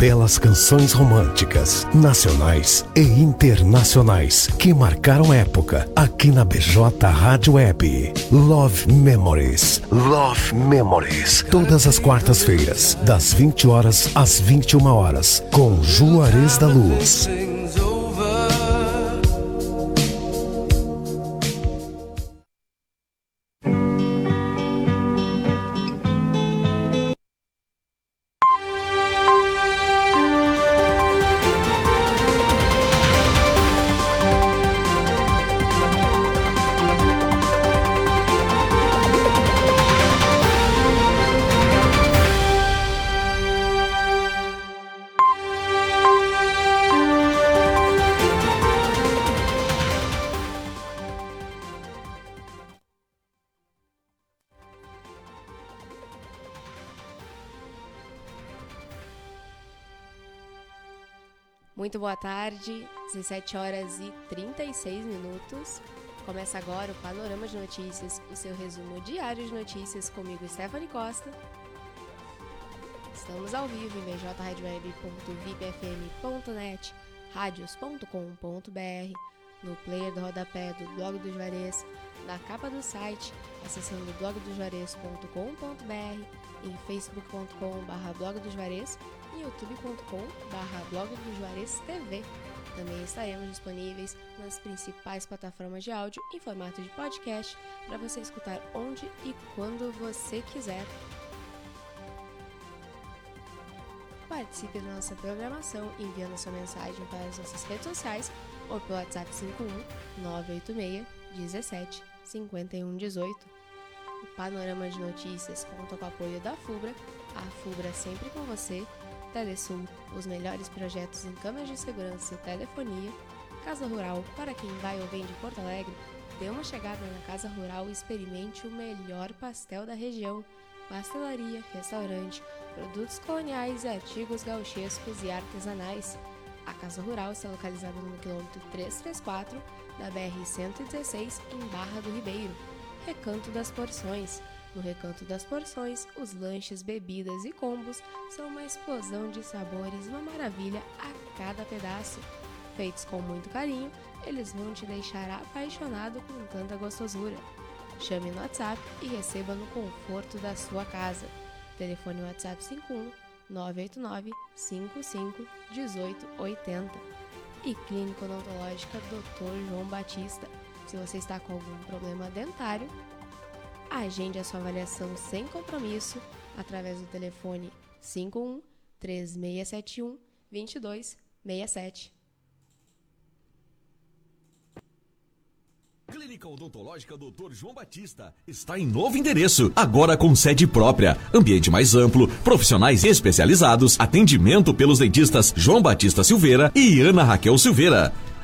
belas canções românticas, nacionais e internacionais, que marcaram época aqui na BJ Rádio Web. Love Memories. Love Memories. Todas as quartas-feiras, das 20 horas às 21 horas, com Juarez da Luz. Muito boa tarde, 17 horas e 36 minutos. Começa agora o Panorama de Notícias, o seu resumo diário de notícias comigo, Stephanie Costa. Estamos ao vivo em bjradioweb.vipfm.net, radios.com.br, no player do rodapé do Blog do Juarez, na capa do site, acessando blogdojuarez.com.br, em facebook.com.br blog do Juarez e youtube.com.br blog do Juarez TV. Também estaremos disponíveis nas principais plataformas de áudio em formato de podcast para você escutar onde e quando você quiser. Participe da nossa programação enviando sua mensagem para as nossas redes sociais ou pelo WhatsApp 51 986 17 51 18. O Panorama de Notícias conta com o apoio da FUBRA, a FUBRA sempre com você, Telesul, os melhores projetos em câmeras de segurança e telefonia, Casa Rural, para quem vai ou vem de Porto Alegre, dê uma chegada na Casa Rural e experimente o melhor pastel da região, pastelaria, restaurante, produtos coloniais e artigos gauchescos e artesanais. A Casa Rural está localizada no quilômetro 334 da BR-116 em Barra do Ribeiro. Recanto das Porções. No Recanto das Porções, os lanches, bebidas e combos são uma explosão de sabores uma maravilha a cada pedaço. Feitos com muito carinho, eles vão te deixar apaixonado com tanta gostosura. Chame no WhatsApp e receba no conforto da sua casa. Telefone WhatsApp 51 989 55 1880. E Clínica Odontológica Dr. João Batista. Se você está com algum problema dentário, agende a sua avaliação sem compromisso através do telefone 51 3671 2267. Clínica Odontológica Dr. João Batista está em novo endereço, agora com sede própria, ambiente mais amplo, profissionais especializados, atendimento pelos dentistas João Batista Silveira e Ana Raquel Silveira.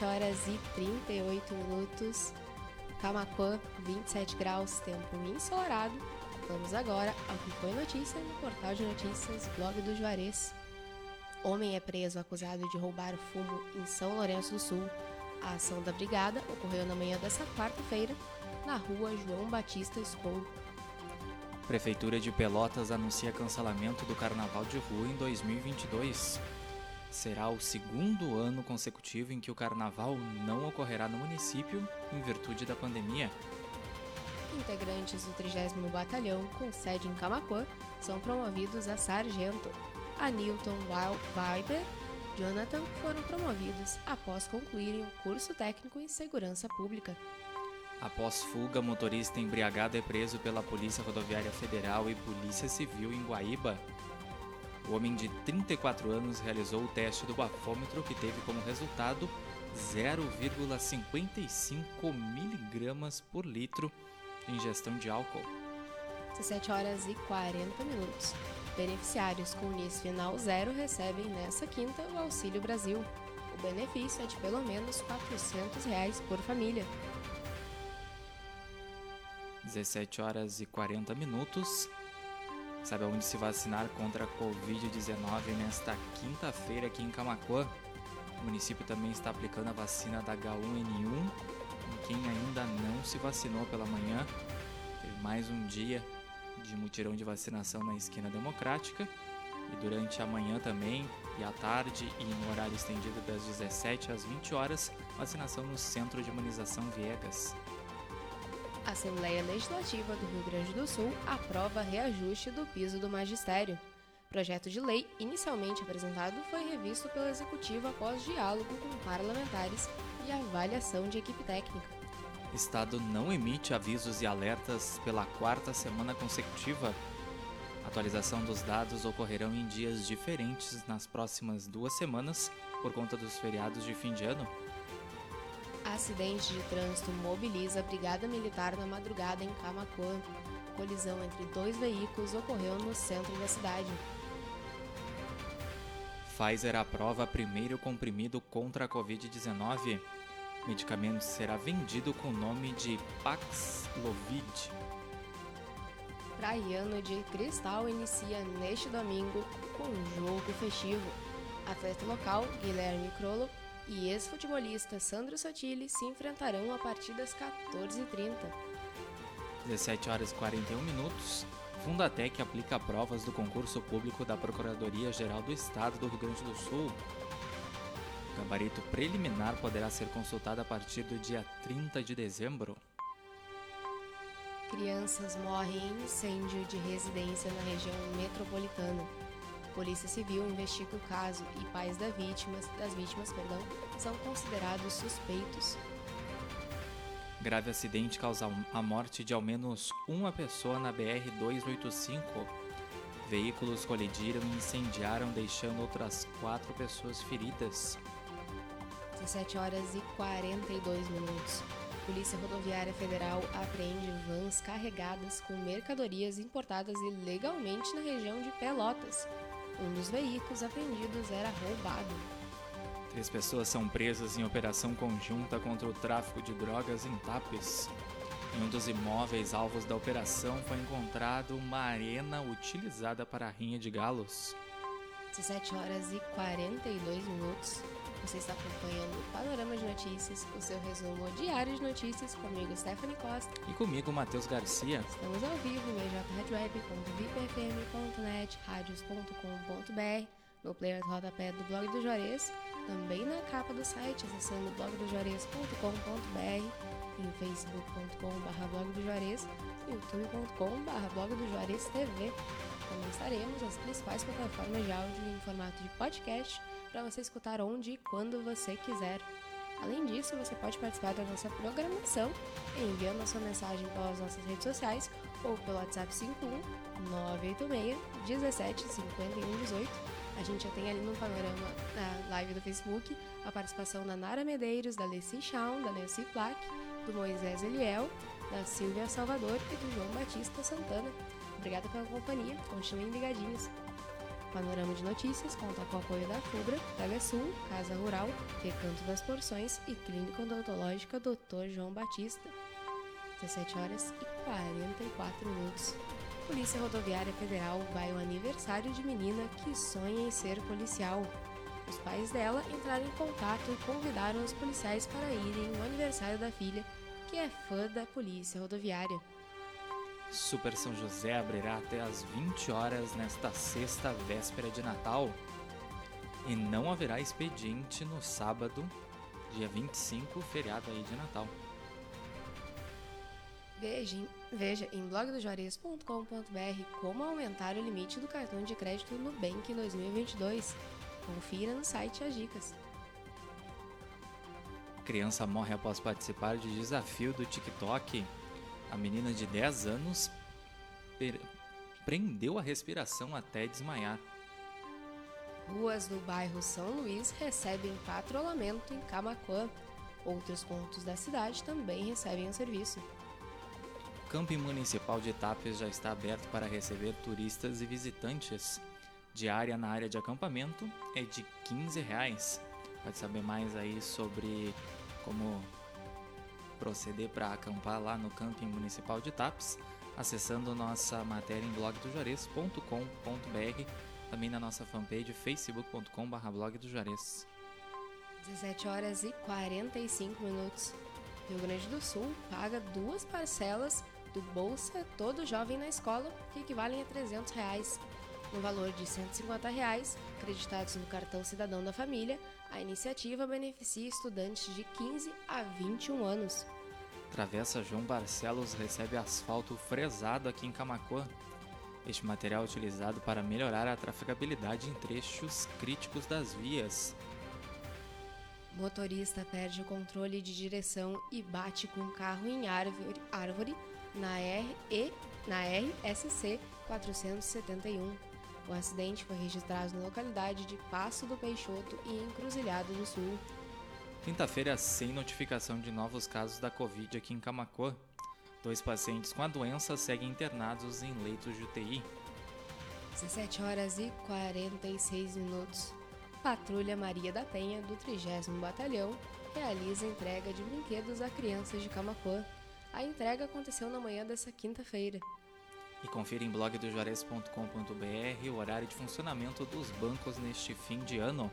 17 horas e 38 minutos. Camacuã, 27 graus, tempo ensolarado. Vamos agora ao que foi notícia no portal de notícias Blog do Juarez. Homem é preso acusado de roubar fumo em São Lourenço do Sul. A ação da brigada ocorreu na manhã dessa quarta-feira, na rua João Batista School. Prefeitura de Pelotas anuncia cancelamento do Carnaval de Rua em 2022. Será o segundo ano consecutivo em que o carnaval não ocorrerá no município em virtude da pandemia. Integrantes do 30 Batalhão, com sede em Camacuã, são promovidos a sargento. A Newton Viber Jonathan foram promovidos após concluírem o curso técnico em segurança pública. Após fuga, motorista embriagado é preso pela Polícia Rodoviária Federal e Polícia Civil em Guaíba. O homem de 34 anos realizou o teste do bafômetro que teve como resultado 0,55 miligramas por litro de ingestão de álcool. 17 horas e 40 minutos. Beneficiários com NIS final zero recebem nesta quinta o Auxílio Brasil. O benefício é de pelo menos 400 reais por família. 17 horas e 40 minutos. Sabe onde se vacinar contra a Covid-19 nesta quinta-feira aqui em Camacuã? O município também está aplicando a vacina da H1N1 em quem ainda não se vacinou pela manhã. Teve mais um dia de mutirão de vacinação na esquina democrática e durante a manhã também e à tarde e no horário estendido das 17 às 20 horas, vacinação no Centro de Imunização Viegas. A Assembleia Legislativa do Rio Grande do Sul aprova reajuste do piso do magistério. Projeto de lei, inicialmente apresentado, foi revisto pelo Executivo após diálogo com parlamentares e avaliação de equipe técnica. Estado não emite avisos e alertas pela quarta semana consecutiva. Atualização dos dados ocorrerão em dias diferentes nas próximas duas semanas por conta dos feriados de fim de ano. Acidente de trânsito mobiliza a Brigada Militar na madrugada em Camacuã. Colisão entre dois veículos ocorreu no centro da cidade. Pfizer aprova primeiro comprimido contra a Covid-19. Medicamento será vendido com o nome de Paxlovid. Praiano de Cristal inicia neste domingo com um jogo festivo. Atleta local Guilherme Crollo e ex-futebolista Sandro Sotile se enfrentarão a partir das 14h30. 17 horas e 41 minutos. Fundatec aplica provas do concurso público da Procuradoria-Geral do Estado do Rio Grande do Sul. O gabarito preliminar poderá ser consultado a partir do dia 30 de dezembro. Crianças morrem em incêndio de residência na região metropolitana. Polícia Civil investiga o caso e pais das vítimas, das vítimas perdão, são considerados suspeitos. Grave acidente causa a morte de ao menos uma pessoa na BR-285. Veículos colidiram e incendiaram, deixando outras quatro pessoas feridas. 17 horas e 42 minutos. Polícia Rodoviária Federal apreende vans carregadas com mercadorias importadas ilegalmente na região de Pelotas. Um dos veículos apreendidos era roubado. Três pessoas são presas em operação conjunta contra o tráfico de drogas em Tapes. Em um dos imóveis alvos da operação foi encontrado uma arena utilizada para a rinha de galos. 17 horas e 42 minutos. Você está acompanhando o Panorama de Notícias, o seu resumo diário de notícias comigo, Stephanie Costa. E comigo, Matheus Garcia. Estamos ao vivo em bjradioweb.vipfm.net, radios.com.br, no player do rodapé do blog do Juarez, também na capa do site, acessando blogdojuarez.com.br, em facebook.com.br blog do Juarez, youtube.com.br blog do Juarez TV. Também estaremos nas principais plataformas de áudio em formato de podcast para você escutar onde e quando você quiser. Além disso, você pode participar da nossa programação enviando a sua mensagem pelas nossas redes sociais ou pelo WhatsApp 51 986 17 51 18. A gente já tem ali no panorama na live do Facebook a participação da Nara Medeiros, da Leci Shawn, da Nancy Plack, do Moisés Eliel, da Silvia Salvador e do João Batista Santana. Obrigada pela companhia, continuem ligadinhos. Panorama de Notícias conta com o apoio da FUBRA, Telesul, Casa Rural, Recanto das Porções e Clínica Odontológica Dr. João Batista. 17 horas e 44 minutos. Polícia Rodoviária Federal vai ao aniversário de menina que sonha em ser policial. Os pais dela entraram em contato e convidaram os policiais para irem no aniversário da filha, que é fã da Polícia Rodoviária. Super São José abrirá até às 20 horas nesta sexta véspera de Natal. E não haverá expediente no sábado, dia 25, feriado aí de Natal. Veja, em- veja em blogdojuarez.com.br como aumentar o limite do cartão de crédito Nubank em 2022. Confira no site as dicas. Criança morre após participar de desafio do TikTok. A menina de 10 anos prendeu a respiração até desmaiar. Ruas do bairro São Luís recebem patrulhamento em Camaquã. Outros pontos da cidade também recebem o serviço. Camping Municipal de Tapes já está aberto para receber turistas e visitantes. Diária na área de acampamento é de 15 reais. Pode saber mais aí sobre como proceder para acampar lá no Camping Municipal de Tapes, acessando nossa matéria em blogdojores.com.br, também na nossa fanpage facebook.com.br blog 17 horas e 45 minutos. Rio Grande do Sul paga duas parcelas do Bolsa Todo Jovem na Escola, que equivalem a 300 reais. No valor de 150 reais, acreditados no cartão Cidadão da Família, a iniciativa beneficia estudantes de 15 a 21 anos. Travessa João Barcelos recebe asfalto fresado aqui em Camacuã. Este material é utilizado para melhorar a trafegabilidade em trechos críticos das vias. Motorista perde o controle de direção e bate com um carro em árvore, árvore na, R, na RSC 471. O acidente foi registrado na localidade de Passo do Peixoto e Encruzilhado do Sul. Quinta-feira, sem notificação de novos casos da Covid aqui em Camacuã. Dois pacientes com a doença seguem internados em leitos de UTI. 17 horas e 46 minutos. Patrulha Maria da Penha, do 30 Batalhão, realiza entrega de brinquedos a crianças de Camacuã. A entrega aconteceu na manhã dessa quinta-feira. E confira em blogdojores.com.br o horário de funcionamento dos bancos neste fim de ano.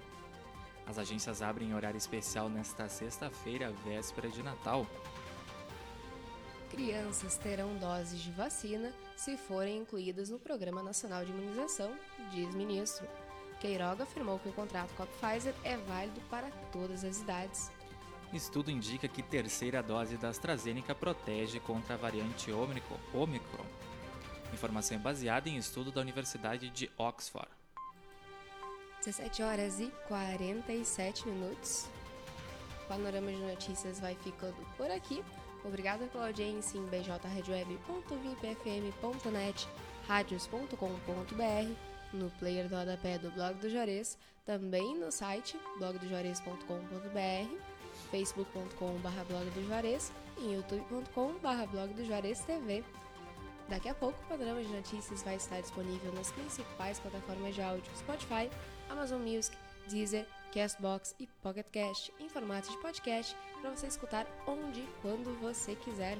As agências abrem horário especial nesta sexta-feira, véspera de Natal. Crianças terão doses de vacina se forem incluídas no Programa Nacional de Imunização, diz ministro. Queiroga afirmou que o contrato com a Pfizer é válido para todas as idades. Estudo indica que terceira dose da AstraZeneca protege contra a variante Omicron. Informação baseada em estudo da Universidade de Oxford. 17 horas e 47 minutos. O Panorama de Notícias vai ficando por aqui. Obrigada pela audiência em bjradioweb.vipfm.net, radios.com.br no player do rodapé do Blog do Juarez, também no site blogdojores.com.br, facebook.com.br blog e youtube.com.br blog. Daqui a pouco o panorama de notícias vai estar disponível nas principais plataformas de áudio Spotify, Amazon Music, Deezer, Castbox e Pocket Cast em formato de podcast para você escutar onde e quando você quiser.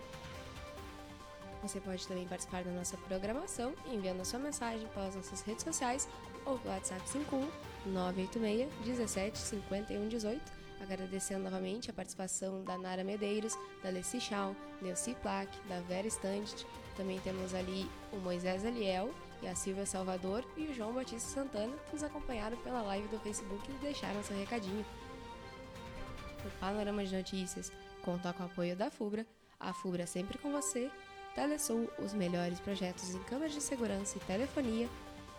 Você pode também participar da nossa programação enviando a sua mensagem pelas nossas redes sociais ou pelo WhatsApp 51 986 17 51 18. Agradecendo novamente a participação da Nara Medeiros, da Leci Chau, Neuci Plaque, da Vera Standit. Também temos ali o Moisés Eliel e a Silvia Salvador e o João Batista Santana, que nos acompanharam pela live do Facebook e deixaram seu recadinho. O Panorama de Notícias conta com o apoio da FUBRA, a FUBRA sempre com você Telesul, os melhores projetos em câmeras de segurança e telefonia.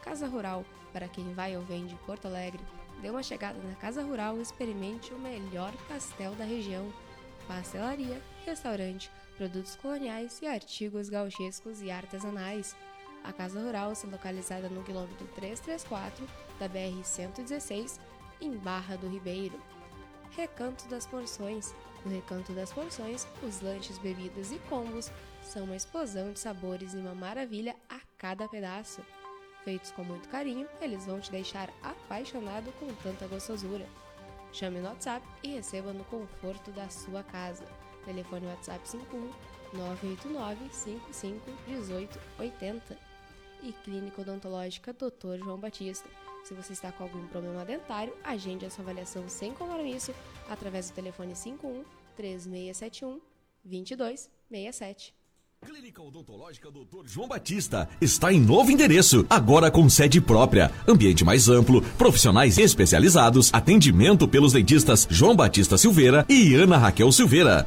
Casa Rural, para quem vai ou vem de Porto Alegre, dê uma chegada na Casa Rural e experimente o melhor pastel da região. Pastelaria, restaurante, produtos coloniais e artigos gauchescos e artesanais. A Casa Rural está localizada no quilômetro 334 da BR-116, em Barra do Ribeiro. Recanto das Porções. No Recanto das Porções, os lanches, bebidas e combos são uma explosão de sabores e uma maravilha a cada pedaço. Feitos com muito carinho, eles vão te deixar apaixonado com tanta gostosura. Chame no WhatsApp e receba no conforto da sua casa. Telefone WhatsApp 51 989 55 18 80. E Clínica Odontológica Dr. João Batista. Se você está com algum problema dentário, agende a sua avaliação sem compromisso através do telefone 51 3671 2267. Clínica Odontológica Dr. João Batista está em novo endereço, agora com sede própria, ambiente mais amplo, profissionais especializados, atendimento pelos dentistas João Batista Silveira e Ana Raquel Silveira.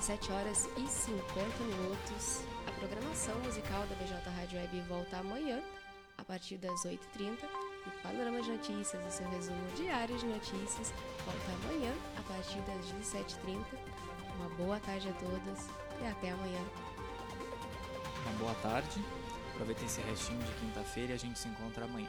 17 horas e 50 minutos. A programação musical da BJ Rádio Web volta amanhã, a partir das 8h30. E o Panorama de Notícias, o seu resumo diário de notícias, volta amanhã, a partir das 17h30. Uma boa tarde a todos e até amanhã. Uma boa tarde. Aproveita esse restinho de quinta-feira e a gente se encontra amanhã.